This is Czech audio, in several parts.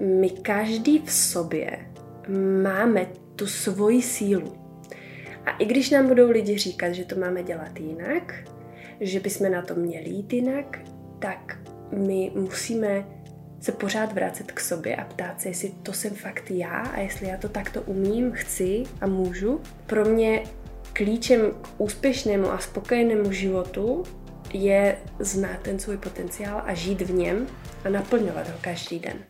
my každý v sobě máme tu svoji sílu. A i když nám budou lidi říkat, že to máme dělat jinak, že bychom na to měli jít jinak, tak my musíme se pořád vracet k sobě a ptát se, jestli to jsem fakt já a jestli já to takto umím, chci a můžu. Pro mě klíčem k úspěšnému a spokojenému životu je znát ten svůj potenciál a žít v něm a naplňovat ho každý den.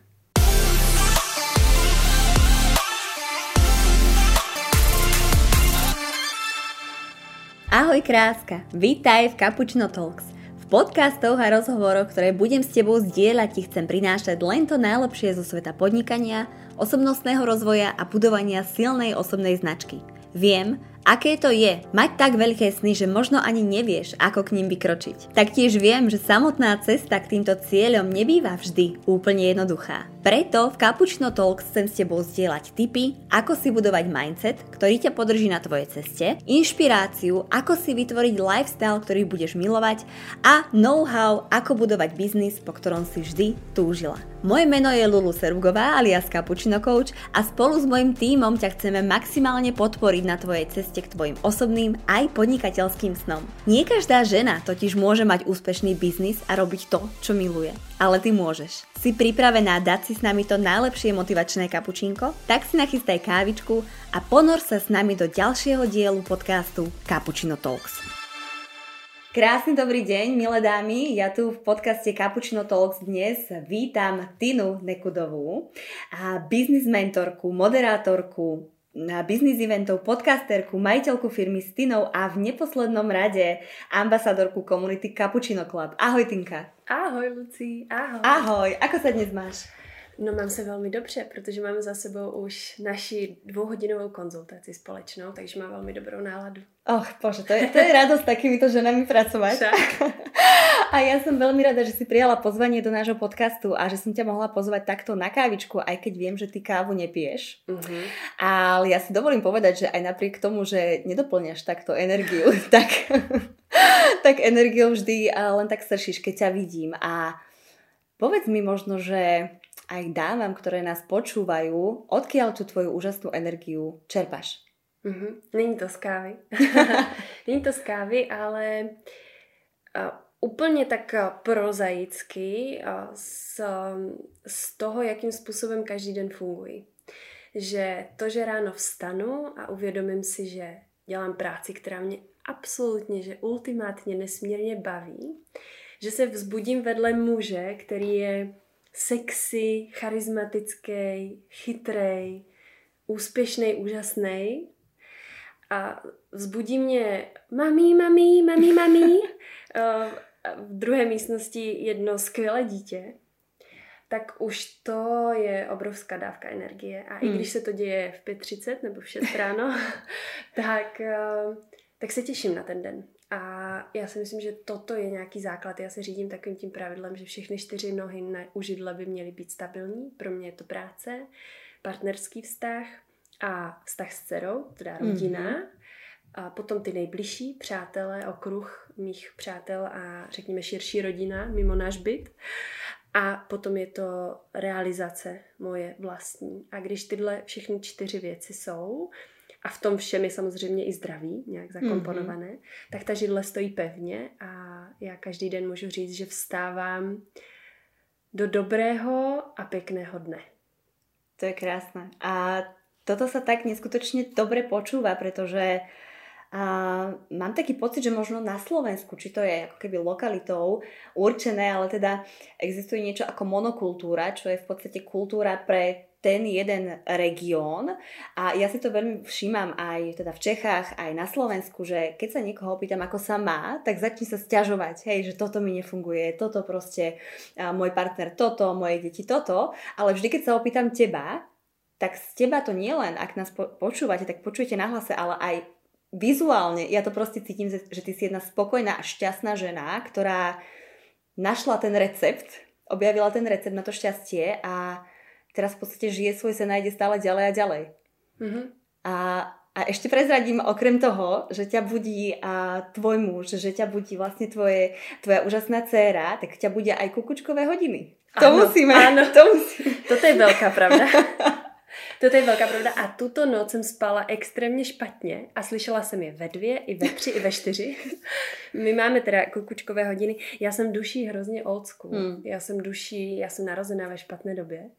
Ahoj kráska, vítaj v Cappuccino Talks. V podcastoch a rozhovoroch, ktoré budem s tebou zdieľať, ti chcem prinášať len to najlepšie zo sveta podnikania, osobnostného rozvoja a budovania silnej osobnej značky. Viem, Aké to je mať tak veľké sny, že možno ani nevieš, ako k ním vykročiť. Taktiež viem, že samotná cesta k týmto cieľom nebýva vždy úplne jednoduchá. Preto v Cappuccino Talks chcem s tebou zdieľať tipy, ako si budovať mindset, ktorý ťa podrží na tvojej ceste, inšpiráciu, ako si vytvoriť lifestyle, ktorý budeš milovať a know-how, ako budovať biznis, po ktorom si vždy túžila. Moje meno je Lulu Servgová alias Cappuccino Coach a spolu s mojim tímom ťa chceme maximálne podporiť na tvojej ceste k tvojim osobným aj podnikateľským snom. Nie každá žena totiž môže mať úspešný biznis a robiť to, čo miluje. Ale ty môžeš. Si pripravená dať si s nami to najlepšie motivačné kapučínko? Tak si nachystaj kávičku a ponor sa s nami do ďalšieho dielu podcastu Cappuccino Talks. Krásny dobrý deň, milé dámy. Ja tu v podcaste Cappuccino Talks dnes vítam Tinu Nekudovú, a biznis mentorku, moderátorku, na biznis eventov, podcasterku, majiteľku firmy s Tinou a v neposlednom rade ambasadorku komunity Cappuccino Club. Ahoj Tinka. Ahoj Lucí, ahoj. Ahoj, ako sa dnes máš? No mám se velmi dobře, protože máme za sebou už naši dvouhodinovou konzultaci společnou, takže mám velmi dobrou náladu. Och, bože, to je, to je radosť takýmito ženami pracovať. A ja som veľmi rada, že si prijala pozvanie do nášho podcastu a že som ťa mohla pozvať takto na kávičku, aj keď viem, že ty kávu nepiješ. Uh-huh. Ale ja si dovolím povedať, že aj napriek tomu, že nedoplňaš takto energiu, tak, tak energiou vždy len tak sršíš, keď ťa vidím. A povedz mi možno, že aj dávam, ktoré nás počúvajú, odkiaľ tú tvoju úžasnú energiu čerpáš? Mm-hmm. Není to z kávy. Není to z kávy, ale uh, úplně tak prozaicky uh, z, z toho, jakým způsobem každý den funguji. Že to, že ráno vstanu a uvědomím si, že dělám práci, která mě absolutně, že ultimátně nesmírně baví, že se vzbudím vedle muže, který je sexy, charismatický, chytrej, úspěšný, úžasný. A vzbudí mě mami, mami, mami, mami. v druhé místnosti jedno skvělé dítě, tak už to je obrovská dávka energie. A hmm. i když se to děje v 5.30 nebo v 6 ráno, tak, tak se těším na ten den. A já si myslím, že toto je nějaký základ. Já se řídím takovým tím pravidlem, že všechny čtyři nohy na užidle by měly být stabilní. Pro mě je to práce, partnerský vztah a vztah s dcerou, teda rodina. Mm-hmm. A potom ty nejbližší přátelé, okruh mých přátel a řekněme širší rodina mimo náš byt. A potom je to realizace moje vlastní. A když tyhle všechny čtyři věci jsou, a v tom všem je samozřejmě i zdraví, nějak zakomponované, mm-hmm. tak ta židle stojí pevně a já každý den můžu říct, že vstávám do dobrého a pěkného dne. To je krásné. A toto sa tak neskutočne dobre počúva, pretože a mám taký pocit, že možno na Slovensku, či to je ako keby lokalitou určené, ale teda existuje niečo ako monokultúra, čo je v podstate kultúra pre ten jeden región. A ja si to veľmi všímam aj teda v Čechách, aj na Slovensku, že keď sa niekoho opýtam, ako sa má, tak začne sa stiažovať, hej, že toto mi nefunguje, toto proste, môj partner toto, moje deti toto, ale vždy, keď sa opýtam teba, tak z teba to nie len, ak nás počúvate, tak počujete na hlase, ale aj vizuálne, ja to proste cítim, že ty si jedna spokojná a šťastná žena, ktorá našla ten recept, objavila ten recept na to šťastie a teraz v podstate žije svoj sen a ide stále ďalej a ďalej. Mm-hmm. A a ešte prezradím okrem toho, že ťa budí a tvoj muž, že ťa budí vlastne tvoje, tvoja úžasná dcéra, tak ťa bude aj kukučkové hodiny. To ano, musíme. Ano, to musíme. Toto je velká pravda. Toto je velká pravda. A tuto noc jsem spala extrémně špatně a slyšela jsem je ve dvě, i ve tři, i ve čtyři. My máme teda kukučkové hodiny. Já jsem duší hrozně old school. Hmm. Já jsem duší, já jsem narozená ve špatné době.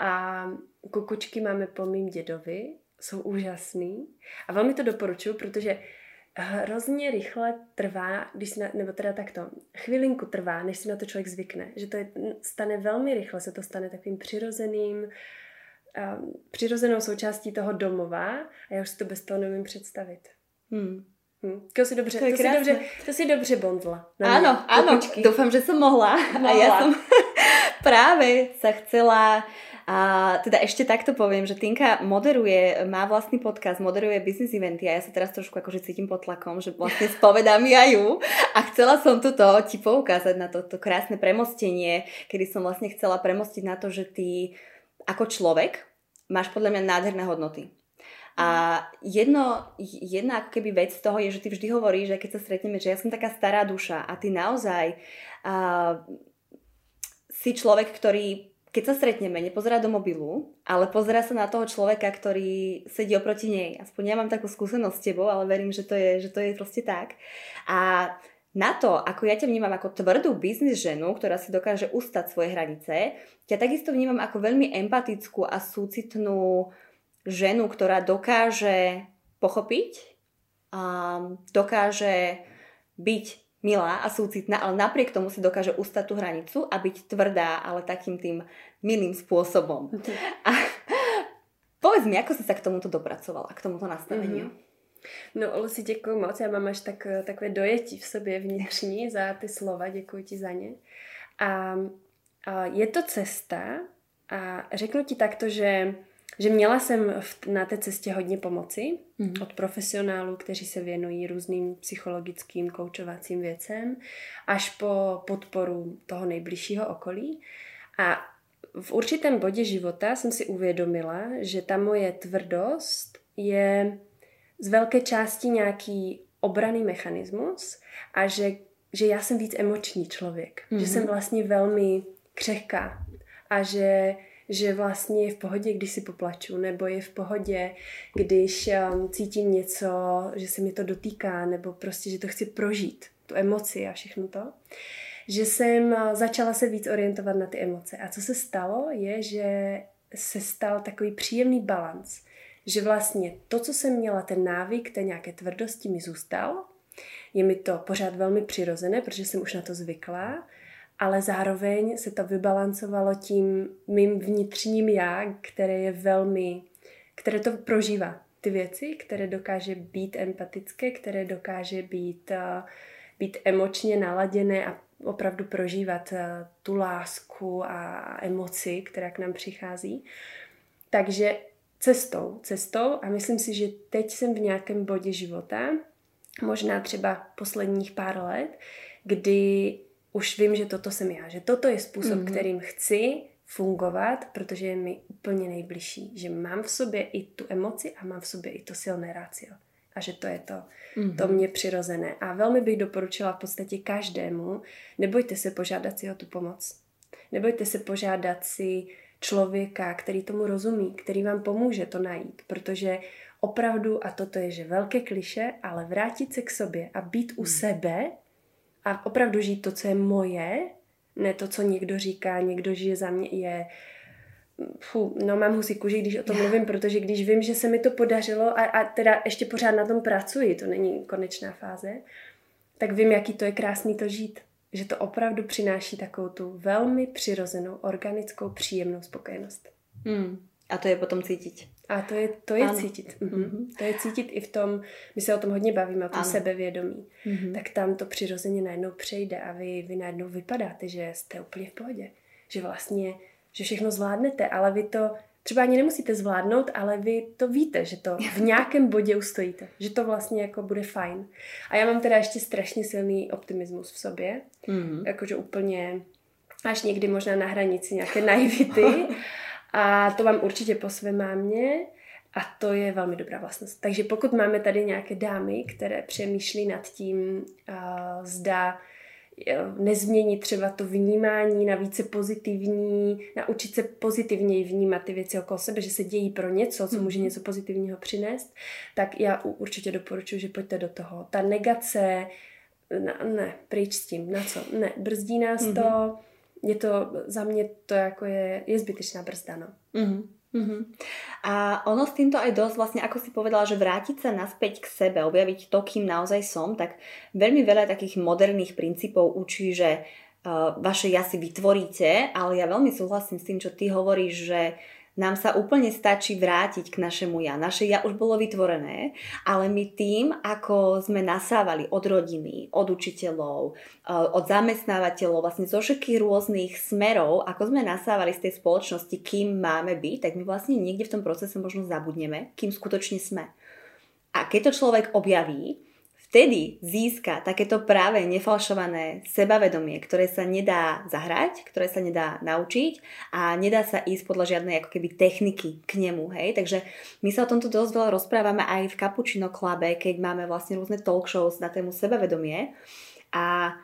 A kukučky máme po mým dědovi, jsou úžasný. A velmi to doporučuji, protože hrozně rychle trvá, když si na, nebo teda takto, chvilinku trvá, než si na to člověk zvykne. Že to je, stane velmi rychle, se to stane takovým přirozeným, um, přirozenou součástí toho domova a já už si to bez toho nevím představit. Hmm. Hmm. To si dobře, to, to, si dobře, to si dobře bondla. Ano, ano, doufám, že jsem mohla. mohla. A já jsem právě se chcela a teda ešte takto poviem, že Tinka moderuje, má vlastný podcast, moderuje business eventy a ja sa teraz trošku akože cítim pod tlakom, že vlastne spovedám ja ju a chcela som toto ti poukázať na toto to krásne premostenie, kedy som vlastne chcela premostiť na to, že ty ako človek máš podľa mňa nádherné hodnoty. A jedno, jedna ako keby vec z toho je, že ty vždy hovoríš, že keď sa stretneme, že ja som taká stará duša a ty naozaj uh, si človek, ktorý keď sa stretneme, nepozerá do mobilu, ale pozerá sa na toho človeka, ktorý sedí oproti nej. Aspoň ja mám takú skúsenosť s tebou, ale verím, že to je, že to je proste tak. A na to, ako ja ťa vnímam ako tvrdú biznis ženu, ktorá si dokáže ustať svoje hranice, ťa takisto vnímam ako veľmi empatickú a súcitnú ženu, ktorá dokáže pochopiť, a dokáže byť milá a súcitná, ale napriek tomu si dokáže ustať tú hranicu a byť tvrdá, ale takým tým milým spôsobom. Mhm. A povedz mi, ako si sa k tomuto dopracovala, k tomuto nastaveniu? Mm-hmm. No, Lucy, děkuji moc. Já mám až tak, takové dojetí v sobě vnitřní za ty slova. Děkuji ti za ně. A, a je to cesta a řeknu ti takto, že že měla jsem v, na té cestě hodně pomoci mm. od profesionálů, kteří se věnují různým psychologickým koučovacím věcem, až po podporu toho nejbližšího okolí. A v určitém bodě života jsem si uvědomila, že ta moje tvrdost je z velké části nějaký obraný mechanismus a že, že já jsem víc emoční člověk. Mm-hmm. Že jsem vlastně velmi křehká a že že vlastně je v pohodě, když si poplaču, nebo je v pohodě, když um, cítím něco, že se mi to dotýká, nebo prostě, že to chci prožít, tu emoci a všechno to. Že jsem uh, začala se víc orientovat na ty emoce. A co se stalo, je, že se stal takový příjemný balans. Že vlastně to, co jsem měla, ten návyk té nějaké tvrdosti mi zůstal. Je mi to pořád velmi přirozené, protože jsem už na to zvykla ale zároveň se to vybalancovalo tím mým vnitřním já, které je velmi, které to prožívá. Ty věci, které dokáže být empatické, které dokáže být, uh, být emočně naladěné a opravdu prožívat uh, tu lásku a emoci, která k nám přichází. Takže cestou, cestou a myslím si, že teď jsem v nějakém bodě života, možná třeba posledních pár let, kdy už vím, že toto jsem já, že toto je způsob, mm-hmm. kterým chci fungovat, protože je mi úplně nejbližší, že mám v sobě i tu emoci a mám v sobě i to silné rácio. A že to je to, mm-hmm. to mě přirozené. A velmi bych doporučila v podstatě každému, nebojte se požádat si o tu pomoc. Nebojte se požádat si člověka, který tomu rozumí, který vám pomůže to najít, protože opravdu, a toto je, že velké kliše, ale vrátit se k sobě a být u mm. sebe a opravdu žít to, co je moje, ne to, co někdo říká, někdo žije za mě, je Fú, no mám husí kůži, když o tom mluvím, protože když vím, že se mi to podařilo a, a teda ještě pořád na tom pracuji, to není konečná fáze, tak vím, jaký to je krásný to žít. Že to opravdu přináší takovou tu velmi přirozenou, organickou, příjemnou spokojenost. Hmm. A to je potom cítit. A to je, to je cítit. Mhm. Mm-hmm. To je cítit i v tom, my se o tom hodně bavíme, o tom ano. sebevědomí. Mm-hmm. Tak tam to přirozeně najednou přejde a vy, vy najednou vypadáte, že jste úplně v pohodě. Že vlastně, že všechno zvládnete, ale vy to třeba ani nemusíte zvládnout, ale vy to víte, že to v nějakém bodě ustojíte. Že to vlastně jako bude fajn. A já mám teda ještě strašně silný optimismus v sobě. Mm-hmm. Jakože úplně až někdy možná na hranici nějaké naivity. A to mám určitě po své mámě. A to je velmi dobrá vlastnost. Takže pokud máme tady nějaké dámy, které přemýšlí nad tím, uh, zda nezměnit třeba to vnímání na více pozitivní, naučit se pozitivněji vnímat ty věci okolo sebe, že se dějí pro něco, co může mhm. něco pozitivního přinést, tak já určitě doporučuji, že pojďte do toho. Ta negace, ne, ne pryč s tím, na co? Ne, brzdí nás to, je to, za mě to jako je, je zbytečná brzda, no. Mm-hmm. Uh-huh. A ono s týmto aj dosť, vlastne ako si povedala, že vrátiť sa naspäť k sebe, objaviť to, kým naozaj som, tak veľmi veľa takých moderných princípov učí, že uh, vaše ja si vytvoríte, ale ja veľmi súhlasím s tým, čo ty hovoríš, že nám sa úplne stačí vrátiť k našemu ja. Naše ja už bolo vytvorené, ale my tým, ako sme nasávali od rodiny, od učiteľov, eh, od zamestnávateľov, vlastne zo všetkých rôznych smerov, ako sme nasávali z tej spoločnosti, kým máme byť, tak my vlastne niekde v tom procese možno zabudneme, kým skutočne sme. A keď to človek objaví, vtedy získa takéto práve nefalšované sebavedomie, ktoré sa nedá zahrať, ktoré sa nedá naučiť a nedá sa ísť podľa žiadnej ako keby techniky k nemu. Hej? Takže my sa o tomto dosť veľa rozprávame aj v Cappuccino Clube, keď máme vlastne rôzne talk shows na tému sebavedomie. A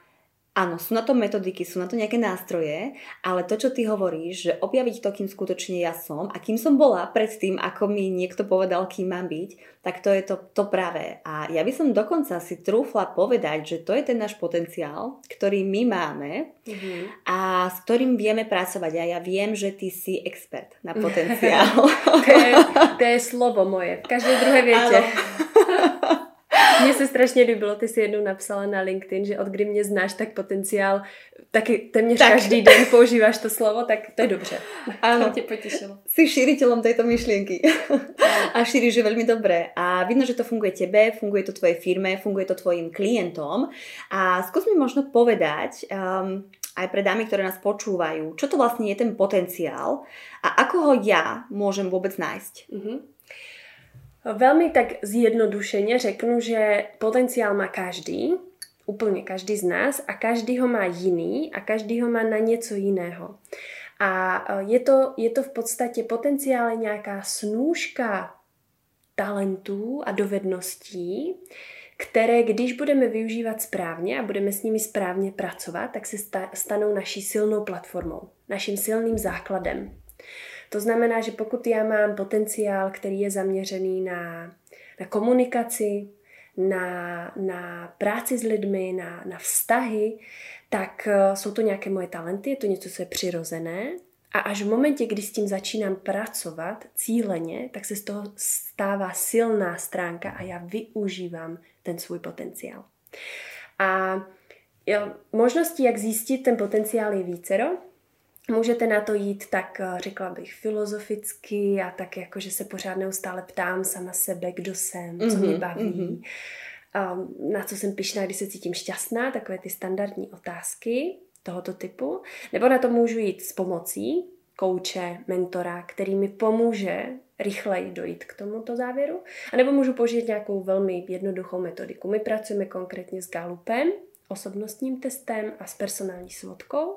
Áno, sú na to metodiky, sú na to nejaké nástroje, ale to, čo ty hovoríš, že objaviť to, kým skutočne ja som a kým som bola predtým, ako mi niekto povedal, kým mám byť, tak to je to, to práve. A ja by som dokonca si trúfla povedať, že to je ten náš potenciál, ktorý my máme mm-hmm. a s ktorým vieme pracovať. A ja viem, že ty si expert na potenciál. to, je, to je slovo moje. V každej druhej viete. Mně se strašně líbilo, ty si jednou napsala na LinkedIn, že od kdy mě znáš, tak potenciál, taky téměř tak. každý den používáš to slovo, tak to je dobře. Ano. To tě potěšilo. Jsi šíritelem této myšlienky. a šíriš je veľmi dobré. A vidno, že to funguje tebe, funguje to tvojej firme, funguje to tvojim klientom. A skús mi možno povedať, um, aj pre dámy, ktoré nás počúvajú, čo to vlastne je ten potenciál a ako ho ja môžem vôbec nájsť. Uh-huh. Velmi tak zjednodušeně řeknu, že potenciál má každý, úplně každý z nás a každý ho má jiný a každý ho má na něco jiného. A e, je to, je to v podstatě potenciálně nějaká snůžka talentů a dovedností, které, když budeme využívat správně a budeme s nimi správně pracovat, tak se stanou naší silnou platformou, naším silným základem. To znamená, že pokud já mám potenciál, který je zaměřený na, na komunikaci, na, na práci s lidmi, na, na vztahy, tak eh, jsou to nějaké moje talenty, je to něco, co je přirozené. A až v momentě, kdy s tím začínám pracovat cíleně, tak se z toho stává silná stránka a já využívám ten svůj potenciál. A jo, možností, jak zjistit ten potenciál je vícero. Můžete na to jít tak, eh, řekla bych, filozoficky a tak jako, že se pořád neustále ptám sama sebe, kdo jsem, co mm-hmm, mě baví, mm-hmm. um, na co jsem pišná, když se cítím šťastná, takové ty standardní otázky tohoto typu. Nebo na to můžu jít s pomocí kouče, mentora, který mi pomůže rychleji dojít k tomuto závěru. A nebo můžu použít nějakou velmi jednoduchou metodiku. My pracujeme konkrétně s Galupem, osobnostním testem a s personální svodkou.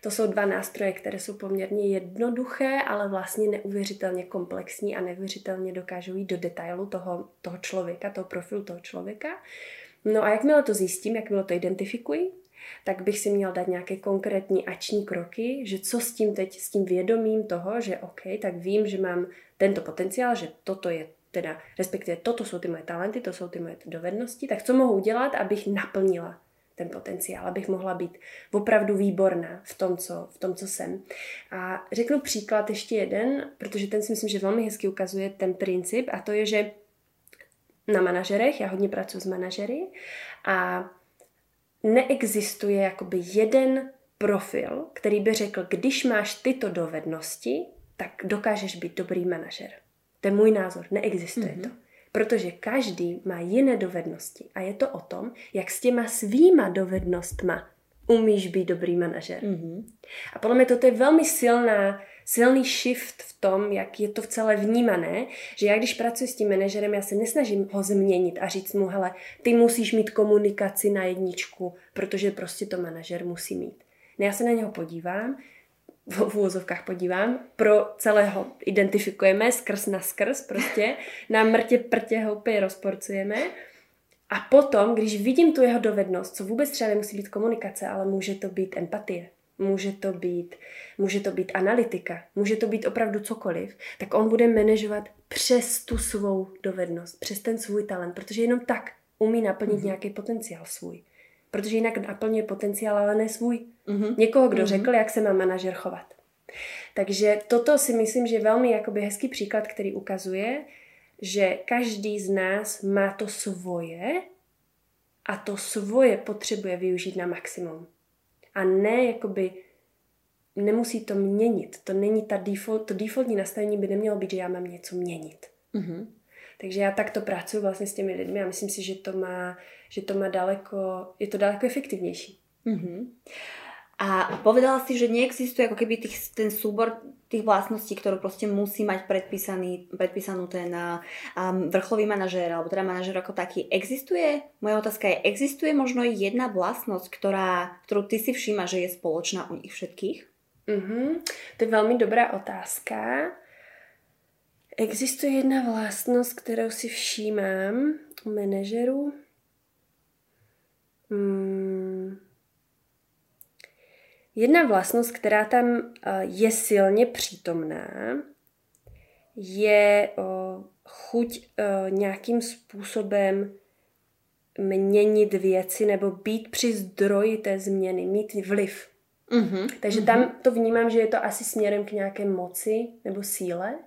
To jsou dva nástroje, které jsou poměrně jednoduché, ale vlastně neuvěřitelně komplexní a neuvěřitelně dokážou jít do detailu toho, toho člověka, toho profilu toho člověka. No a jakmile to zjistím, jakmile to identifikuji, tak bych si měl dát nějaké konkrétní ační kroky, že co s tím teď, s tím vědomím toho, že OK, tak vím, že mám tento potenciál, že toto je teda, respektive toto jsou ty moje talenty, to jsou ty moje dovednosti, tak co mohu udělat, abych naplnila ten potenciál, abych mohla být opravdu výborná v tom, co, v tom, co jsem. A řeknu příklad ještě jeden, protože ten si myslím, že velmi hezky ukazuje ten princip a to je, že na manažerech, já hodně pracuji s manažery a neexistuje jakoby jeden profil, který by řekl, když máš tyto dovednosti, tak dokážeš být dobrý manažer. To je můj názor, neexistuje mm-hmm. to. Protože každý má jiné dovednosti a je to o tom, jak s těma svýma dovednostma umíš být dobrý manažer. Mm-hmm. A podle mě toto je velmi silná, silný shift v tom, jak je to v celé vnímané, že já když pracuji s tím manažerem, já se nesnažím ho změnit a říct mu, hele, ty musíš mít komunikaci na jedničku, protože prostě to manažer musí mít. Ne, já se na něho podívám, v úvozovkách podívám, pro celého identifikujeme skrz na skrz prostě, na mrtě prtě ho úplně rozporcujeme a potom, když vidím tu jeho dovednost, co vůbec třeba nemusí být komunikace, ale může to být empatie, může to být, může to být analytika, může to být opravdu cokoliv, tak on bude manažovat přes tu svou dovednost, přes ten svůj talent, protože jenom tak umí naplnit mm-hmm. nějaký potenciál svůj. Protože jinak naplňuje potenciál, ale ne svůj. Mm-hmm. Někoho, kdo mm-hmm. řekl, jak se má manažer chovat. Takže toto si myslím, že je velmi jakoby hezký příklad, který ukazuje, že každý z nás má to svoje a to svoje potřebuje využít na maximum. A ne jakoby nemusí to měnit. To není ta default, to defaultní nastavení by nemělo být, že já mám něco měnit. Mm-hmm. Takže já takto pracuji vlastně s těmi lidmi a myslím si, že to má, že to má daleko, je to daleko efektivnější. Mm-hmm. A povedala si, že neexistuje ako keby tých, ten súbor tých vlastností, ktorú proste musí mať predpísaný, predpísanú ten um, vrcholový manažér, alebo teda manažér ako taký. Existuje, moja otázka je, existuje možno jedna vlastnosť, ktorá, ktorú ty si všíma, že je spoločná u nich všetkých? Mm-hmm. To je velmi dobrá otázka. Existuje jedna vlastnost, kterou si všímám u manažerů? Hmm. Jedna vlastnost, která tam eh, je silně přítomná, je chuť eh, nějakým způsobem měnit věci nebo být při zdroji té změny, mít vliv. Mm-hmm. Takže tam mhm. to vnímám, že je to asi směrem k nějaké moci nebo síle.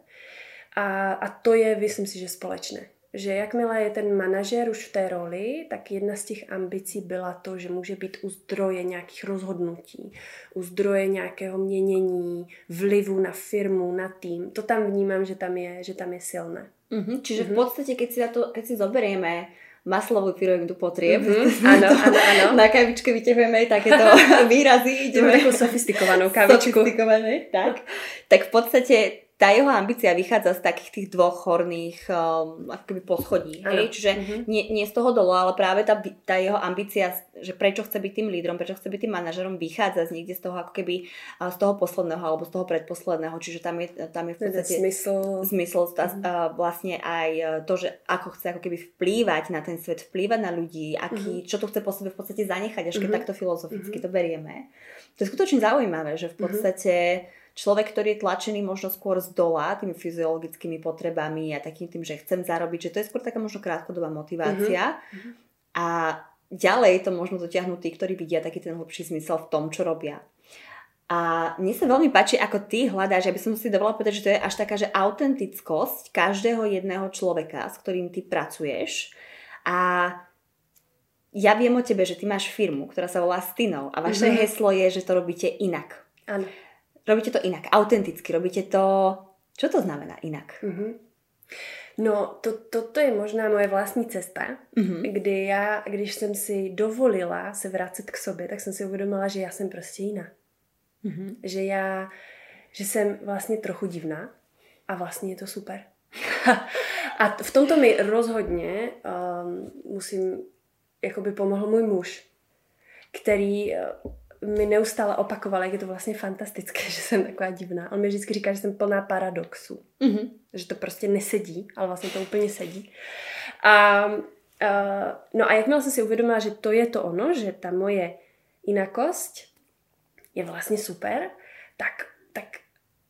A, a to je, myslím si, že společné. Že jakmile je ten manažer už v té roli, tak jedna z těch ambicí byla to, že může být u zdroje nějakých rozhodnutí, u zdroje nějakého měnění, vlivu na firmu, na tým. To tam vnímám, že tam je, že tam je silné. Mm-hmm. Čiže mm-hmm. v mhm. podstatě, keď si, to, keď si zoberieme maslovú pyramidu potrieb. Mm-hmm. Áno, áno, áno. Na kavičke vyťahujeme takéto výrazy. Ideme takú sofistikovanú kavičku. Sofistikované, tak. Tak v podstate tá jeho ambícia vychádza z takých tých dvoch horných um, poschodí. Hej? Čiže mm-hmm. nie, nie z toho dolu, ale práve tá, tá jeho ambícia, že prečo chce byť tým lídrom, prečo chce byť tým manažerom, vychádza z niekde z toho ako keby z toho posledného alebo z toho predposledného. Čiže tam je, tam je v podstate zmysel, zmysel mm-hmm. uh, vlastne aj to, že ako chce ako keby vplývať na ten svet, vplývať na ľudí, aký, mm-hmm. čo to chce po sebe v podstate zanechať, až keď mm-hmm. takto filozoficky mm-hmm. to berieme. To je skutočne zaujímavé, že v mhm. podstate mm-hmm človek, ktorý je tlačený možno skôr z dola tými fyziologickými potrebami a takým tým, že chcem zarobiť, že to je skôr taká možno krátkodobá motivácia. Mm-hmm. A ďalej to možno dotiahnuť tí, ktorí vidia taký ten hlbší zmysel v tom, čo robia. A mne sa veľmi páči, ako ty hľadáš, aby som si dovolila povedať, že to je až taká, že autentickosť každého jedného človeka, s ktorým ty pracuješ. A ja viem o tebe, že ty máš firmu, ktorá sa volá Stinov a vaše mm-hmm. heslo je, že to robíte inak. Áno robíte to inak, autenticky, robíte to... Čo to znamená inak? Mm-hmm. No, to, toto je možná moje vlastní cesta, mm-hmm. kdy já, když jsem si dovolila se vracet k sobě, tak jsem si uvědomila, že já jsem prostě jiná. Mm-hmm. Že já, že jsem vlastně trochu divná a vlastně je to super. a v tomto mi rozhodně um, musím, jakoby pomohl můj muž, který mi neustále opakoval, jak je to vlastně fantastické, že jsem taková divná. On mi vždycky říká, že jsem plná paradoxů. Mm-hmm. Že to prostě nesedí, ale vlastně to úplně sedí. A, uh, no a jakmile jsem si uvědomila, že to je to ono, že ta moje jinakost je vlastně super, tak, tak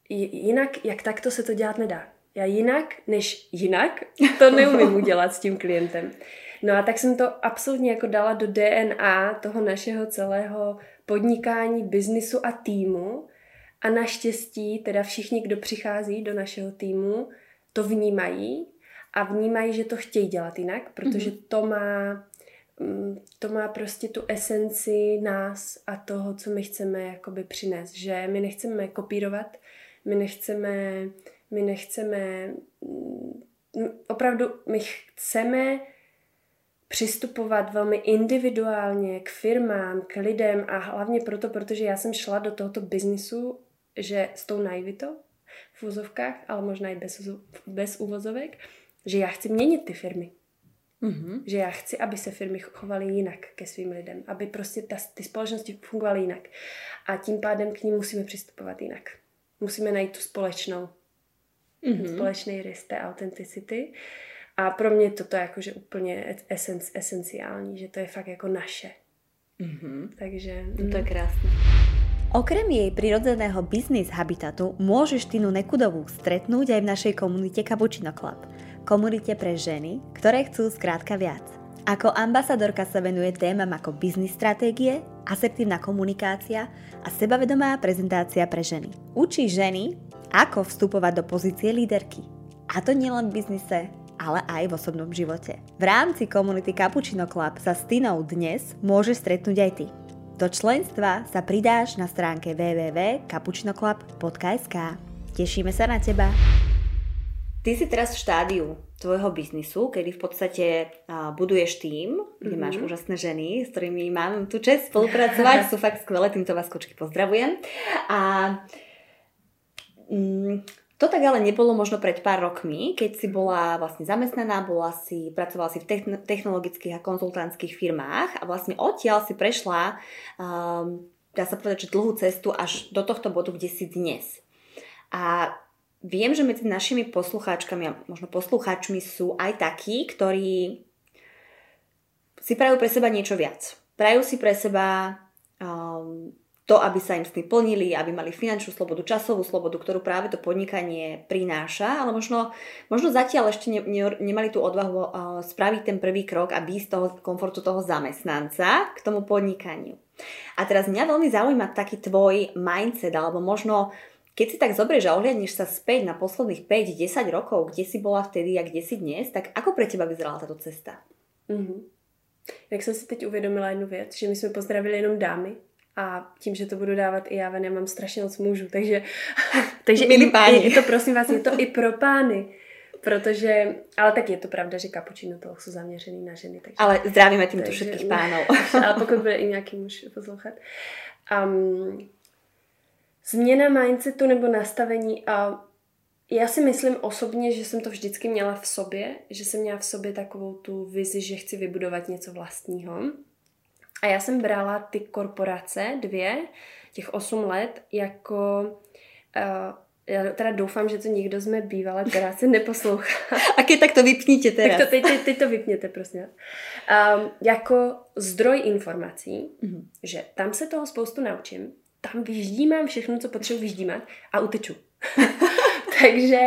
jinak, jak tak to se to dělat nedá. Já jinak, než jinak, to neumím udělat s tím klientem. No a tak jsem to absolutně jako dala do DNA toho našeho celého podnikání, biznisu a týmu. A naštěstí teda všichni, kdo přichází do našeho týmu, to vnímají a vnímají, že to chtějí dělat jinak, protože mm-hmm. to má mm, to má prostě tu esenci nás a toho, co my chceme jakoby přinést, že my nechceme kopírovat, my nechceme, my nechceme, mm, opravdu my chceme přistupovat velmi individuálně k firmám, k lidem a hlavně proto, protože já jsem šla do tohoto biznisu, že s tou naivitou v úzovkách, ale možná i bez, bez úvozovek, že já chci měnit ty firmy. Mm-hmm. Že já chci, aby se firmy chovaly jinak ke svým lidem, aby prostě ta, ty společnosti fungovaly jinak. A tím pádem k ním musíme přistupovat jinak. Musíme najít tu společnou, mm-hmm. společný rys té autenticity. A pro mě toto je jakože úplně esenc, esenciální, že to je fakt jako naše. Mm-hmm. Takže... Mm. To je krásné. Okrem jej prirodzeného business habitatu môžeš Tinu Nekudovú stretnúť aj v našej komunite Cappuccino Club. Komunite pre ženy, ktoré chcú skrátka viac. Ako ambasadorka sa venuje témam ako business stratégie, asertívna komunikácia a sebavedomá prezentácia pre ženy. Učí ženy, ako vstupovať do pozície líderky. A to nielen v biznise, ale aj v osobnom živote. V rámci komunity Cappuccino Club sa s Tinou dnes môže stretnúť aj ty. Do členstva sa pridáš na stránke www.capuccinoclub.sk. Tešíme sa na teba. Ty si teraz v štádiu tvojho biznisu, kedy v podstate uh, buduješ tým, kde máš mm-hmm. úžasné ženy, s ktorými mám tu čest spolupracovať, sú fakt skvelé, týmto vás kočky pozdravujem. A mm, to tak ale nebolo možno pred pár rokmi, keď si bola vlastne zamestnaná, bola si, pracovala si v technologických a konzultantských firmách a vlastne odtiaľ si prešla, um, dá sa povedať, že dlhú cestu až do tohto bodu, kde si dnes. A viem, že medzi našimi poslucháčkami a možno poslucháčmi sú aj takí, ktorí si prajú pre seba niečo viac. Prajú si pre seba um, to, aby sa im sny plnili, aby mali finančnú slobodu, časovú slobodu, ktorú práve to podnikanie prináša, ale možno, možno zatiaľ ešte ne, ne, nemali tú odvahu uh, spraviť ten prvý krok a z toho komfortu toho zamestnanca k tomu podnikaniu. A teraz mňa veľmi zaujíma taký tvoj mindset, alebo možno keď si tak zoberieš a ohliadneš sa späť na posledných 5-10 rokov, kde si bola vtedy a kde si dnes, tak ako pre teba vyzerala táto cesta? Mm-hmm. Jak jsem si teď uvědomila jednu věc, že my jsme pozdravili jenom dámy, a tím, že to budu dávat i já ven, já mám strašně moc mužů, takže, takže Milí páni. Je, je to prosím vás, je to i pro pány. Protože, ale tak je to pravda, že kapučino toho jsou zaměřený na ženy. Takže, ale zdravíme tímto takže, všetkých pánov. ale pokud bude i nějaký muž poslouchat. Um, změna mindsetu nebo nastavení a já si myslím osobně, že jsem to vždycky měla v sobě, že jsem měla v sobě takovou tu vizi, že chci vybudovat něco vlastního. A já jsem brala ty korporace, dvě, těch osm let, jako... Uh, já teda doufám, že to nikdo z mé bývalé práce neposlouchá. A když tak to vypněte teraz. Tak to, teď, teď, teď to vypněte, prosím. Um, jako zdroj informací, mm-hmm. že tam se toho spoustu naučím, tam vyždímám všechno, co potřebuji vyždímat a uteču. takže,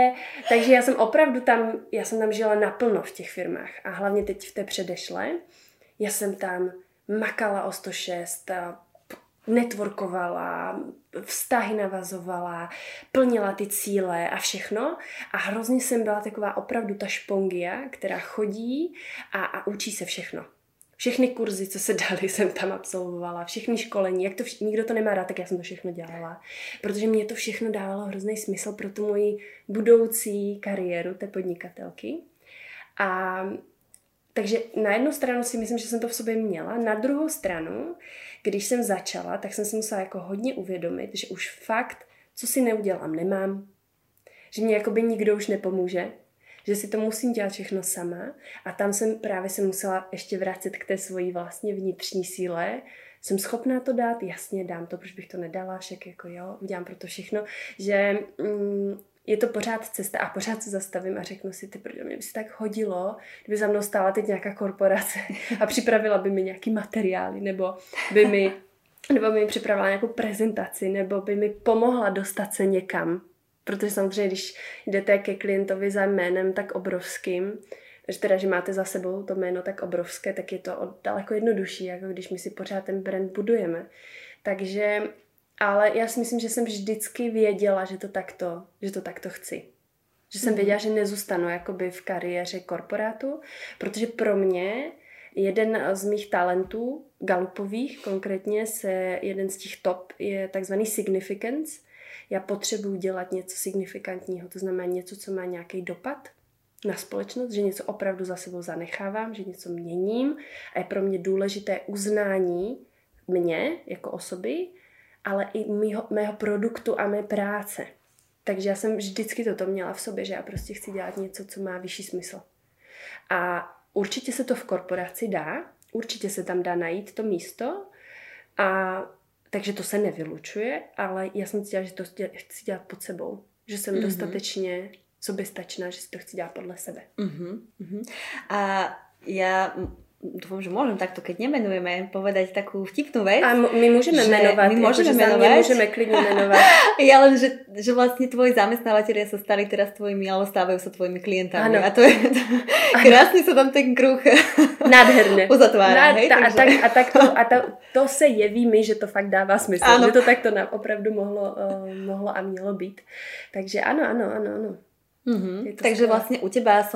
takže já jsem opravdu tam, já jsem tam žila naplno v těch firmách a hlavně teď v té předešlé. Já jsem tam makala o 106, networkovala, vztahy navazovala, plnila ty cíle a všechno. A hrozně jsem byla taková opravdu ta špongia, která chodí a, a učí se všechno. Všechny kurzy, co se dali, jsem tam absolvovala, všechny školení, jak to vš- nikdo to nemá rád, tak já jsem to všechno dělala. Protože mě to všechno dávalo hrozný smysl pro tu moji budoucí kariéru té podnikatelky. A takže na jednu stranu si myslím, že jsem to v sobě měla, na druhou stranu, když jsem začala, tak jsem si musela jako hodně uvědomit, že už fakt, co si neudělám, nemám, že mě jakoby nikdo už nepomůže, že si to musím dělat všechno sama. A tam jsem právě se musela ještě vracet k té svojí vlastně vnitřní síle, jsem schopná to dát, jasně dám to, proč bych to nedala, však jako jo, udělám pro to všechno, že mm, je to pořád cesta a pořád se zastavím a řeknu si, ty, protože mě by se tak hodilo, kdyby za mnou stála teď nějaká korporace a připravila by mi nějaký materiály, nebo by mi, nebo by mi připravila nějakou prezentaci, nebo by mi pomohla dostat se někam. Protože samozřejmě, když jdete ke klientovi za jménem tak obrovským, že teda, že máte za sebou to jméno tak obrovské, tak je to daleko jednodušší, jako když my si pořád ten brand budujeme. Takže ale já si myslím, že jsem vždycky věděla, že to takto, že to takto chci. Že jsem mhm. věděla, že nezůstanu jakoby v kariéře korporátu, protože pro mě jeden z mých talentů, galupových konkrétně, se jeden z těch top je takzvaný significance. Já potřebuji dělat něco signifikantního, to znamená něco, co má nějaký dopad na společnost, že něco opravdu za sebou zanechávám, že něco měním a je pro mě důležité uznání mě jako osoby ale i mýho, mého produktu a mé práce. Takže já jsem vždycky toto měla v sobě, že já prostě chci dělat něco, co má vyšší smysl. A určitě se to v korporaci dá, určitě se tam dá najít to místo a takže to se nevylučuje, ale já jsem cítila, že to chci dělat pod sebou. Že jsem mm-hmm. dostatečně soběstačná, že si to chci dělat podle sebe. Mm-hmm. A já dúfam, že môžem takto, keď nemenujeme, povedať takú vtipnú vec. A my môžeme menovať. My môžeme akože menovať. môžeme klidne menovať. ja len, že, že vlastne tvoji zamestnávateľia sa stali teraz tvojimi, alebo stávajú sa tvojimi klientami. Ano. A to je krásne sa tam ten kruh Nádherne. uzatvára. Na, hej? ta, a, Takže- tak, a, tak to, a to, to se jeví mi, že to fakt dává smysl. Ano. Že to takto nám opravdu mohlo, uh, mohlo a mělo být. Takže ano, ano, ano, ano. Mhm. To Takže skvelé. vlastne u teba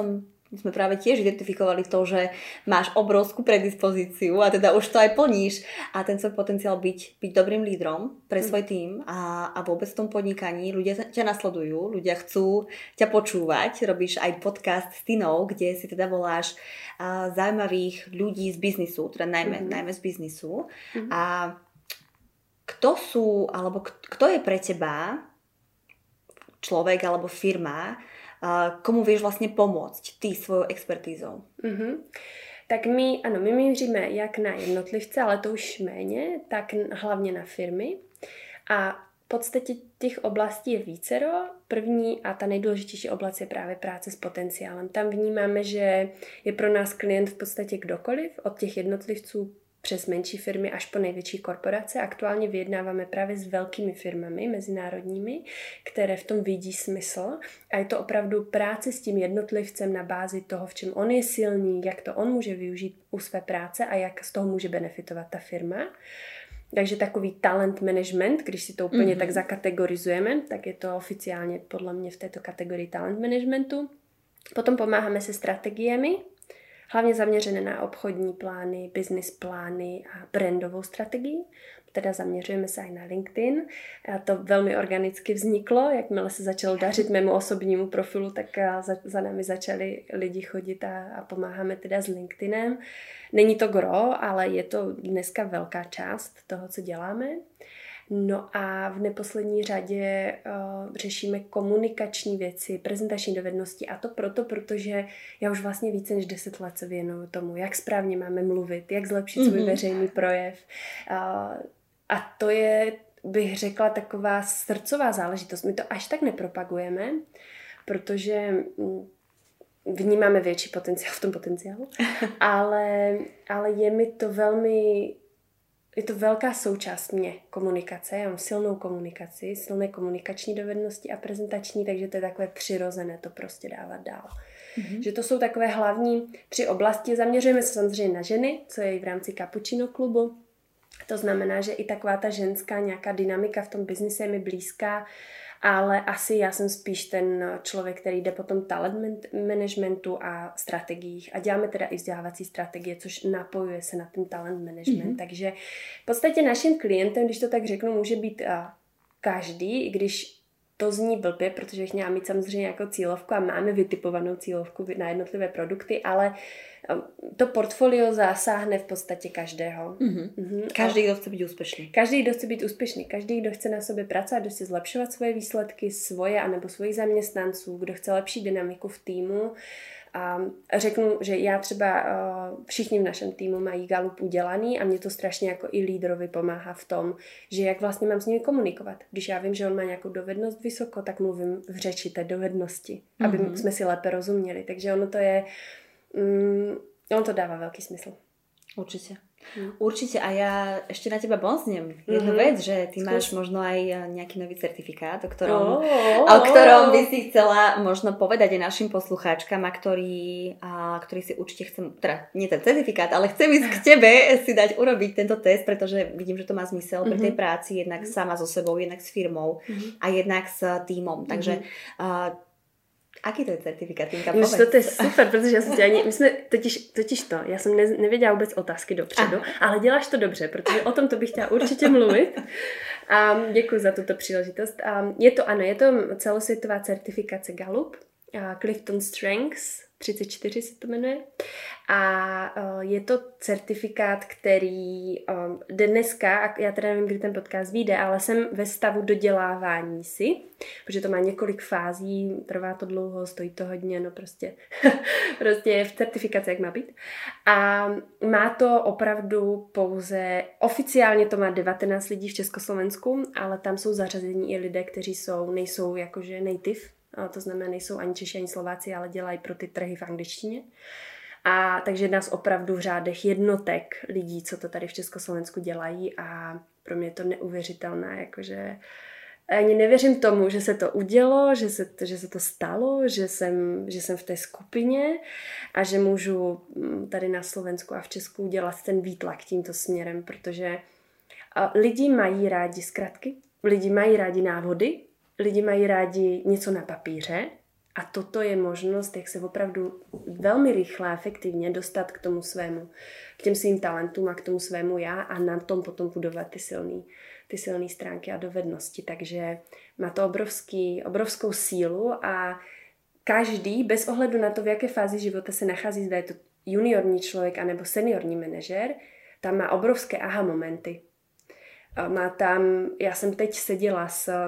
som sme práve tiež identifikovali to, že máš obrovskú predispozíciu a teda už to aj plníš a ten svoj potenciál byť, byť dobrým lídrom pre svoj tým a, a vôbec v tom podnikaní ľudia ťa nasledujú, ľudia chcú ťa počúvať, robíš aj podcast s Tinou, kde si teda voláš a, zaujímavých ľudí z biznisu, teda najmä, Mhm. najmä z biznisu Mhm. a kto sú, alebo kto je pre teba človek alebo firma, komu vieš vlastne pomôcť ty svojou expertízou. Mhm. Tak my, ano, my míříme jak na jednotlivce, ale to už méně, tak hlavně na firmy. A v podstatě těch oblastí je vícero. První a ta nejdůležitější oblast je právě práce s potenciálem. Tam vnímáme, že je pro nás klient v podstatě kdokoliv, od těch jednotlivců přes menší firmy až po největší korporace. Aktuálně vyjednáváme právě s velkými firmami mezinárodními, které v tom vidí smysl a je to opravdu práce s tím jednotlivcem na bázi toho, v čem on je silný, jak to on může využít u své práce a jak z toho může benefitovat ta firma. Takže takový talent management, když si to úplně Mhm. mm-hmm. tak zakategorizujeme, tak je to oficiálně podle mě v této kategorii talent managementu. Potom pomáháme se strategiemi, hlavně zaměřené na obchodní plány, business plány a brandovou strategii. Teda zaměřujeme se i na LinkedIn. A to velmi organicky vzniklo, jakmile se začalo dařit mému osobnímu profilu, tak a, za, za námi začali lidi chodit a, a pomáháme teda s LinkedInem. Není to gro, ale je to dneska velká část toho, co děláme. No a v neposlední řadě uh, řešíme komunikační věci, prezentační dovednosti a to proto, protože já už vlastně více než 10 let se věnuju tomu, jak správně máme mluvit, jak zlepšit svůj Mhm. veřejný projev. Uh, a to je, bych řekla, taková srdcová záležitost. My to až tak nepropagujeme, protože mm, vnímáme větší potenciál v tom potenciálu, ale, ale je mi to velmi je to velká součást mě, komunikace. Já mám silnou komunikaci, silné komunikační dovednosti a prezentační, takže to je takové přirozené to prostě dávat dál. Mhm. Že to jsou takové hlavní tři oblasti. Zaměřujeme se samozřejmě na ženy, co je i v rámci Cappuccino klubu. To znamená, že i taková ta ženská nějaká dynamika v tom biznise je mi blízká, ale asi já jsem spíš ten člověk, který jde po tom talent man- managementu a strategiích a děláme teda i vzdělávací strategie, což napojuje se na ten talent management. Mhm. Mm-hmm. Takže v podstatě naším klientem, když to tak řeknu, může být a, každý, i když to zní blbě, protože bych měla mít samozřejmě jako cílovku a máme vytipovanou cílovku na jednotlivé produkty, ale a, to portfolio zasáhne v podstatě každého. Mhm. Mhm. Každý, kto chce byť úspešný. Každý, kdo chce být úspěšný, každý, kdo chce na sobě pracovat, kdo chce zlepšovat svoje výsledky, svoje anebo svojich zaměstnanců, kdo chce lepší dynamiku v týmu. A řeknu, že já třeba uh, všichni v našem týmu mají Galup udělaný a mě to strašně jako i lídrovi pomáhá v tom, že jak vlastně mám s nimi komunikovat. Když já vím, že on má nějakou dovednost vysoko, tak mluvím v řeči té dovednosti, aby Mhm. jsme si lépe rozuměli. Takže ono to je, mm, ono to dává velký smysl. Určite. Mhm. Určite a ja ešte na teba bonznem jednu Mhm. vec, že ty Skús. máš možno aj nejaký nový certifikát, o ktorom, Oh, o ktorom by si chcela možno povedať aj našim poslucháčkam, a ktorý, a ktorý si určite chcem, teda nie ten certifikát, ale chcem ísť k tebe si dať urobiť tento test, pretože vidím, že to má zmysel pri tej Mhm. práci, jednak sama so sebou, jednak s firmou Mhm. a jednak s týmom. Takže uh, aký to je certifikát, Už povedz. to je super, protože já jsem ani, my jsme totiž, totiž to, já jsem ne, nevěděla vůbec otázky dopředu, ale děláš to dobře, protože o tom to bych chtěla určitě mluvit. A děkuji za tuto příležitost. A je to, ano, je to celosvětová certifikace Gallup, a Clifton Strengths, 34 se to jmenuje. A uh, je to certifikát, který um, dneska, já teda nevím, kdy ten podcast vyjde, ale jsem ve stavu dodělávání si, protože to má několik fází, trvá to dlouho, stojí to hodně, no prostě, prostě v certifikaci, jak má být. A má to opravdu pouze, oficiálně to má 19 lidí v Československu, ale tam jsou zařazení i lidé, kteří jsou, nejsou jakože native, to znamená, nejsou ani Češi, ani Slováci, ale dělají pro ty trhy v angličtině. A takže nás opravdu v řádech jednotek lidí, co to tady v Československu dělají a pro mě je to neuvěřitelné, jakože ani nevěřím tomu, že se to udělo, že se, to, že se to stalo, že jsem, že jsem v té skupině a že můžu mm, tady na Slovensku a v Česku dělat ten výtlak tímto směrem, protože lidi mají rádi zkratky, lidi mají rádi návody, lidi mají rádi něco na papíře a toto je možnost, jak se opravdu velmi rychle a efektivně dostat k tomu svému, k těm svým talentům a k tomu svému já a na tom potom budovat ty silné ty silné stránky a dovednosti. Takže má to obrovský, obrovskou sílu a každý, bez ohledu na to, v jaké fázi života se nachází, zda je to juniorní člověk anebo seniorní manažer, tam má obrovské aha momenty. Má tam, já jsem teď seděla s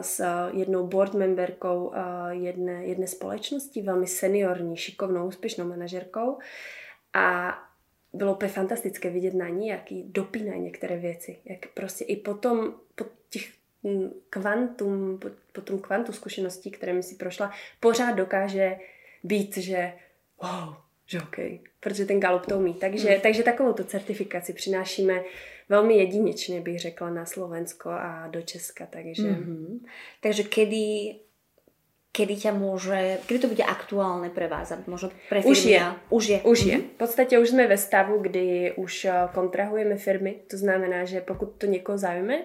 s jednou board memberkou jedné, jedné společnosti, velmi seniorní, šikovnou, úspěšnou manažerkou a bylo úplně fantastické vidět na ní, jaký dopínají některé věci. Jak prostě i potom, po těch mm, kvantum, po, po tom kvantu zkušeností, které si prošla, pořád dokáže být, že wow, že OK, protože ten galup to umí. Takže, mm. takže takovou tu certifikaci přinášíme velmi jedinečně, bych řekla, na Slovensko a do Česka. Takže, mm-hmm. takže kedy kedy ťa môže, kedy to bude aktuálne pre vás, možno pre firmy? Už je. Už je. Už je. V podstatě už jsme ve stavu, kdy už eh, kontrahujeme firmy, to znamená, že pokud to někoho zaujme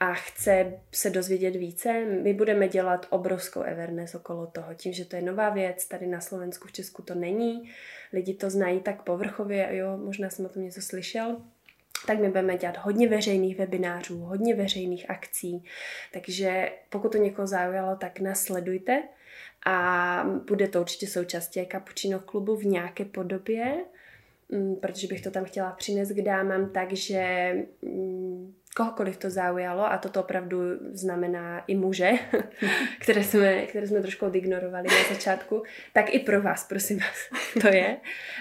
a chce se dozvědět více, my budeme dělat obrovskou awareness okolo toho, tím, že to je nová věc, tady na Slovensku, v Česku to není, lidi to znají tak povrchově, jo, možná jsem o tom něco slyšel, tak my budeme dělat hodně veřejných webinářů, hodně veřejných akcí. Takže pokud to někoho zaujalo, tak nasledujte a bude to určitě součástí Cappuccino klubu v nějaké podobě, mm, protože bych to tam chtěla přinést k dámám, takže mm, kohokoliv to zaujalo, a toto opravdu znamená i muže, které jsme, které jsme trošku odignorovali na začátku, tak i pro vás, prosím vás, to je.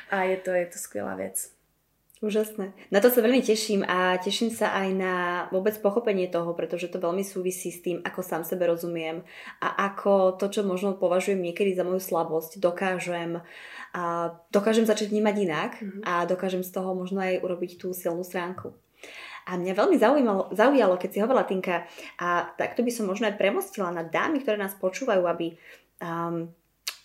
A je to, je to skvělá věc. Úžasné. Na to sa veľmi teším a teším sa aj na vôbec pochopenie toho, pretože to veľmi súvisí s tým, ako sám sebe rozumiem a ako to, čo možno považujem niekedy za moju slabosť, dokážem a dokážem začať vnímať inak mm-hmm. a dokážem z toho možno aj urobiť tú silnú stránku. A mňa veľmi zaujímalo, zaujalo, keď si hovorila Tinka, a takto by som možno aj premostila na dámy, ktoré nás počúvajú, aby um,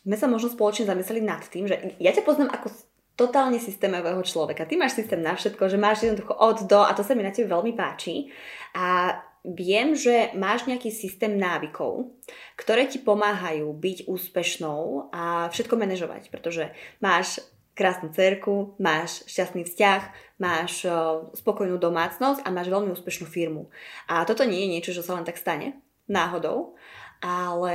sme sa možno spoločne zamysleli nad tým, že ja ťa poznám ako totálne systémového človeka. Ty máš systém na všetko, že máš jednoducho od do a to sa mi na tebe veľmi páči. A viem, že máš nejaký systém návykov, ktoré ti pomáhajú byť úspešnou a všetko manažovať, pretože máš krásnu cerku, máš šťastný vzťah, máš spokojnú domácnosť a máš veľmi úspešnú firmu. A toto nie je niečo, čo sa len tak stane náhodou, ale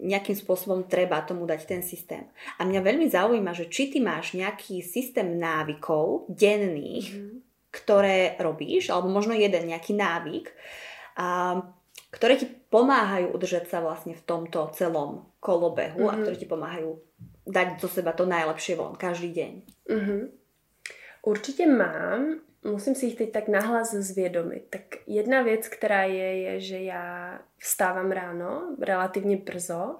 nejakým spôsobom treba tomu dať ten systém. A mňa veľmi zaujíma, že či ty máš nejaký systém návykov denných, mm. ktoré robíš, alebo možno jeden nejaký návyk, a, ktoré ti pomáhajú udržať sa vlastne v tomto celom kolobehu mm. a mhm. ktoré ti pomáhajú dať zo seba to najlepšie von každý deň. Mm-hmm. Určitě mám musím si jich teď tak nahlas zvědomit. Tak jedna věc, která je, je, že já vstávám ráno relativně brzo,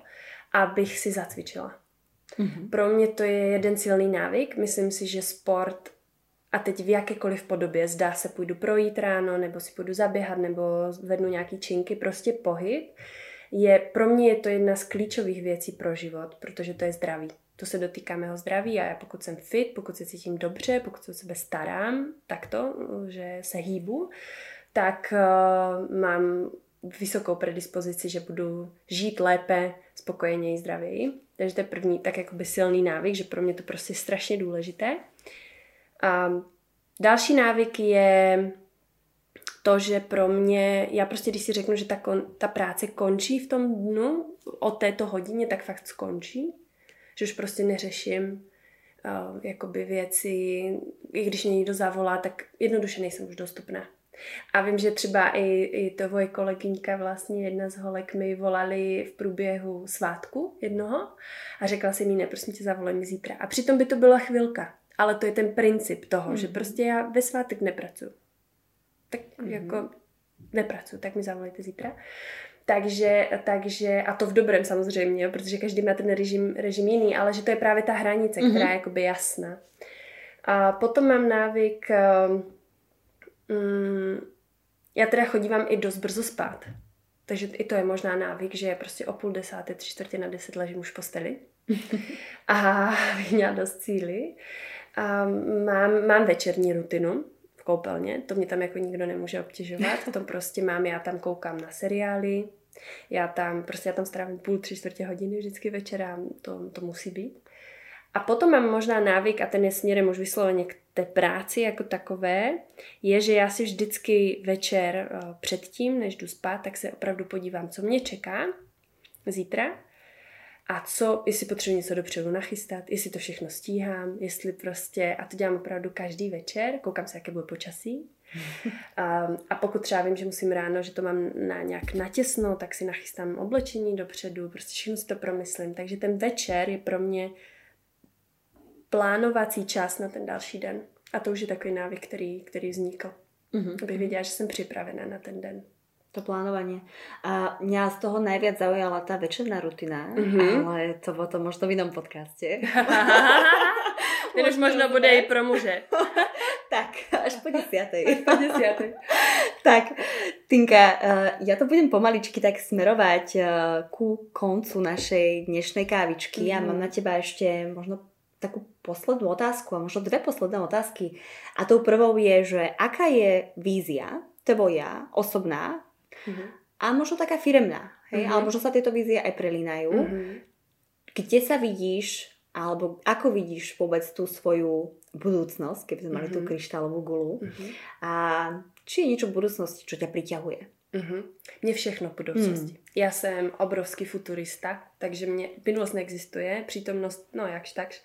abych si zacvičila. Mm-hmm. Pro mě to je jeden silný návyk. Myslím si, že sport a teď v jakékoliv podobě, zdá se, půjdu projít ráno, nebo si půjdu zaběhat, nebo vednu nějaký činky, prostě pohyb, je, pro mě je to jedna z klíčových věcí pro život, protože to je zdraví. To se dotýká mého zdraví a já pokud jsem fit, pokud se cítím dobře, pokud se o sebe starám, tak to, že se hýbu, tak uh, mám vysokou predispozici, že budu žít lépe, spokojeněji, zdravěji. Takže to je první tak jakoby silný návyk, že pro mě to prostě strašně důležité. A další návyk je to, že pro mě, já prostě když si řeknu, že ta, kon, ta práce končí v tom dnu, o této hodině, tak fakt skončí Že už prostě neřeším uh, jakoby věci, i když mě někdo zavolá, tak jednoduše nejsem už dostupná. A vím, že třeba i, i to moje kolegyňka, vlastně jedna z holek, mi volali v průběhu svátku jednoho a řekla si mi, ne, prosím tě, zavolej mi zítra. A přitom by to byla chvilka, ale to je ten princip toho, mm-hmm. že mhm. prostě já ve svátek nepracuju. Tak mm-hmm. jako nepracuju, tak mi zavolejte zítra. Takže, takže, a to v dobrém samozřejmě, protože každý má ten režim, režim jiný, ale že to je právě ta hranice, mm-hmm. která je jakoby jasná. A potom mám návyk, um, já teda chodívám i dost brzo spát. Takže i to je možná návyk, že prostě o půl desáté, tři čtvrtě na deset ležím už v posteli. a bych měla dost cíly. A mám, mám večerní rutinu, v koupelně, to mě tam jako nikdo nemůže obtěžovat, to prostě mám, já tam koukám na seriály, já tam, prostě já tam strávím půl, tři čtvrtě hodiny vždycky večera, to, to musí být. A potom mám možná návyk, a ten je směrem už vysloveně k té práci jako takové, je, že já si vždycky večer eh, předtím, než jdu spát, tak se opravdu podívám, co mě čeká zítra a co, jestli potřebuji něco dopředu nachystat, jestli to všechno stíhám, jestli prostě, a to dělám opravdu každý večer, koukám se, jaké bude počasí. A, a pokud třeba vím, že musím ráno, že to mám na nějak natěsno, tak si nachystám oblečení dopředu, prostě všechno si to promyslím. Takže ten večer je pro mě plánovací čas na ten další den. A to už je takový návyk, který, který vznikl. Mm-hmm. Abych věděla, že jsem připravená na ten den to plánovanie. A mňa z toho najviac zaujala tá večerná rutina, mm-hmm. ale to to možno v inom podcaste. Ten už možno bude i pro muže. tak, až po desiatej. po desiatej. tak, Tinka, eh, ja to budem pomaličky tak smerovať eh, ku koncu našej dnešnej kávičky mm-hmm. a mám mhm. na teba ešte možno takú poslednú otázku a možno dve posledné otázky. A tou prvou je, že aká je vízia tvoja osobná Uh-huh. A možno taká firemná, hej? Uh-huh. ale možno sa tieto vízie aj prelínajú. Uh-huh. Kde sa vidíš, alebo ako vidíš vôbec tú svoju budúcnosť, keby sme mali uh-huh. tú kryštálovú gulu. Uh-huh. A či je niečo v budúcnosti, čo ťa priťahuje? Mm-hmm. Mě všechno v budoucnosti. Mm. Já jsem obrovský futurista, takže mě minulost neexistuje, přítomnost, no jakž takž.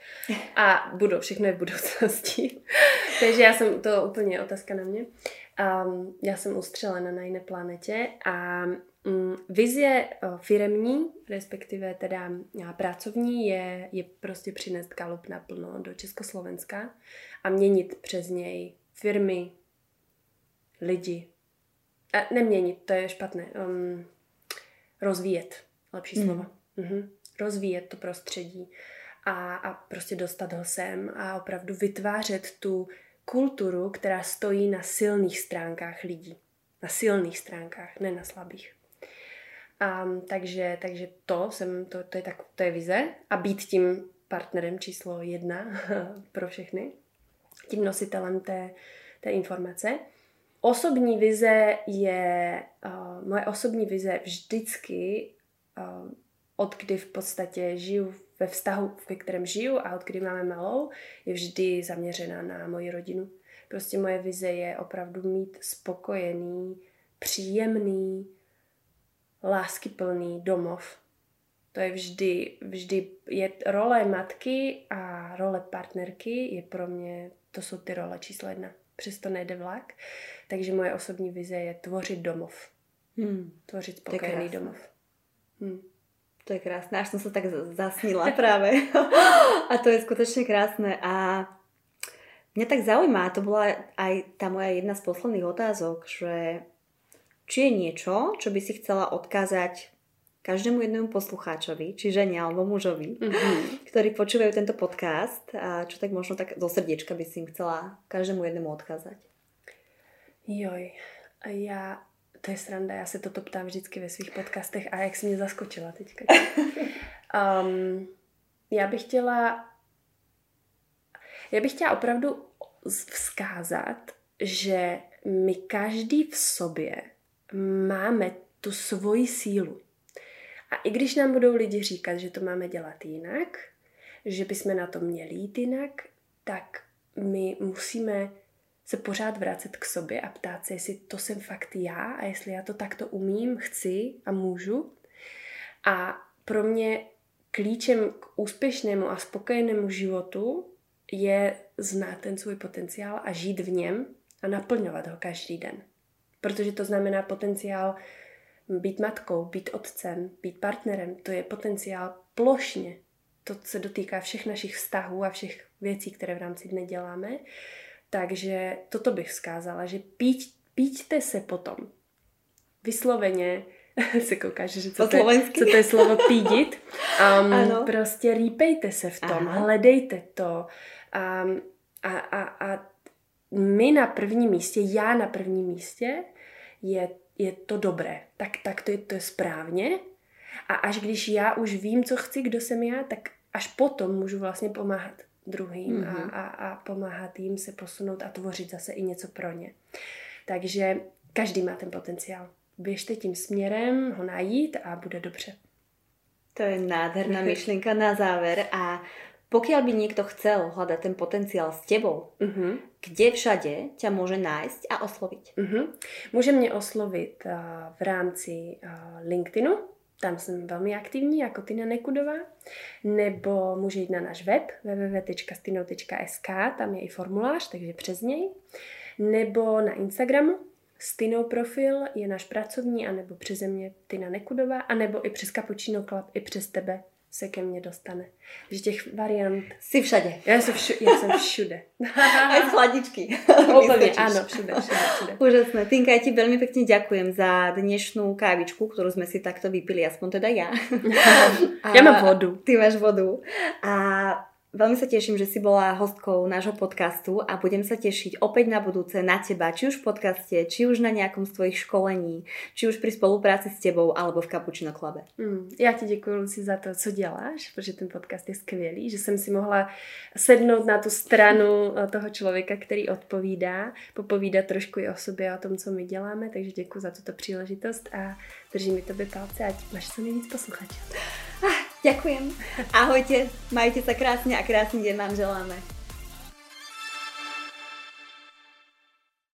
A budou, všechno je v budoucnosti. takže já jsem, to úplně otázka na mě. Um, já jsem ustřelena na jiné planetě a um, vize uh, firemní, respektive teda uh, pracovní, je, je prostě přinést kalup naplno do Československa a měnit přes něj firmy, lidi. A neměnit, to je špatné. Um, rozvíjet, lepší mm. slovo. Mm-hmm. Rozvíjet to prostředí a, a prostě dostat ho sem a opravdu vytvářet tu kulturu, která stojí na silných stránkách lidí. Na silných stránkách, ne na slabých. Um, takže, takže to, jsem, to, to, je tak, to je vize a být tím partnerem číslo jedna pro všechny, tím nositelem té, té informace. Osobní vize je, uh, moje osobní vize vždycky, uh, od kdy v podstatě žiju ve vztahu, ve kterém žiju a od kdy máme malou, je vždy zaměřená na moji rodinu. Prostě moje vize je opravdu mít spokojený, příjemný, láskyplný domov. To je vždy, vždy je role matky a role partnerky je pro mě, to jsou ty role číslo jedna. Přesto nejde vlak. Takže moje osobní vize je tvořit domov. Hmm. Tvořit spokojený domov. Hmm. To je krásne, až som sa tak zasnila práve. a to je skutočne krásne. A mňa tak zaujíma, to bola aj tá moja jedna z posledných otázok, že či je niečo, čo by si chcela odkázať každému jednému poslucháčovi, či žene alebo mužovi, mm-hmm. ktorí počúvajú tento podcast a čo tak možno tak do srdiečka by si im chcela každému jednému odkázať. Joj, ja to je sranda, já se toto ptám vždycky ve svých podcastech a jak jsi mě zaskočila teďka. Um, já bych chtěla já bych chtěla opravdu vzkázat, že my každý v sobě máme tu svoji sílu. A i když nám budou lidi říkat, že to máme dělat jinak, že bychom na to měli jít jinak, tak my musíme se pořád vracet k sobě a ptát se, jestli to jsem fakt já a jestli já to takto umím, chci a můžu. A pro mě klíčem k úspěšnému a spokojenému životu je znát ten svůj potenciál a žít v něm a naplňovat ho každý den. Protože to znamená potenciál být matkou, být otcem, být partnerem. To je potenciál plošně. To se dotýká všech našich vztahů a všech věcí, které v rámci dne děláme. Takže toto bych vzkázala, že píť, píťte se potom. Vysloveně se koukáš, že co to, je, co to je slovo pídit. Um, ano. Prostě rýpejte se v tom, Aha. hledejte to. Um, a, a, a my na prvním místě, já na prvním místě, je, je to dobré. Tak, tak to, je, to je správně. A až když já už vím, co chci, kdo jsem já, tak až potom můžu vlastně pomáhat druhým mm-hmm. a, mhm. a, a pomáhat jim se posunout a tvořit zase i něco pro ně. Takže každý má ten potenciál. Běžte tím směrem, ho najít a bude dobře. To je nádherná myšlenka na záver a pokiaľ by niekto chcel hľadať ten potenciál s tebou, uh-huh. kde všade ťa môže nájsť a osloviť? Uh-huh. Může mě oslovit uh, v rámci uh, LinkedInu, tam jsem velmi aktivní jako Tina Nekudová, nebo může jít na náš web www.stino.sk, tam je i formulář, takže přes něj, nebo na Instagramu, Stinou profil je náš pracovní, anebo přes mě Tina Nekudová, anebo i přes Cappuccino Club, i přes tebe se ke mně dostane. Že těch variant... Jsi všade. Já jsem, všu, já jsem všude. Z chladičky. Úplně, ano, všude, všude, všude. Úžasné. Tinka, ja ti veľmi pekne ďakujem za dnešnú kávičku, ktorú sme si takto vypili, aspoň teda ja. ja mám vodu. Ty máš vodu. A Veľmi sa teším, že si bola hostkou nášho podcastu a budem sa tešiť opäť na budúce na teba, či už v podcaste, či už na nejakom z tvojich školení, či už pri spolupráci s tebou alebo v Cappuccino Clube. Mm, já ti děkuji, Luci, za to, co děláš, protože ten podcast je skvělý, že jsem si mohla sednout na tu stranu eh, toho člověka, který odpovídá, popovídat trošku i o sobě a o tom, co my děláme, takže děkuji za tuto příležitost a držím mi tobě palce, ať máš co nejvíc posluchačů. Ďakujem. Ahojte, majte sa krásne a krásny deň vám želáme.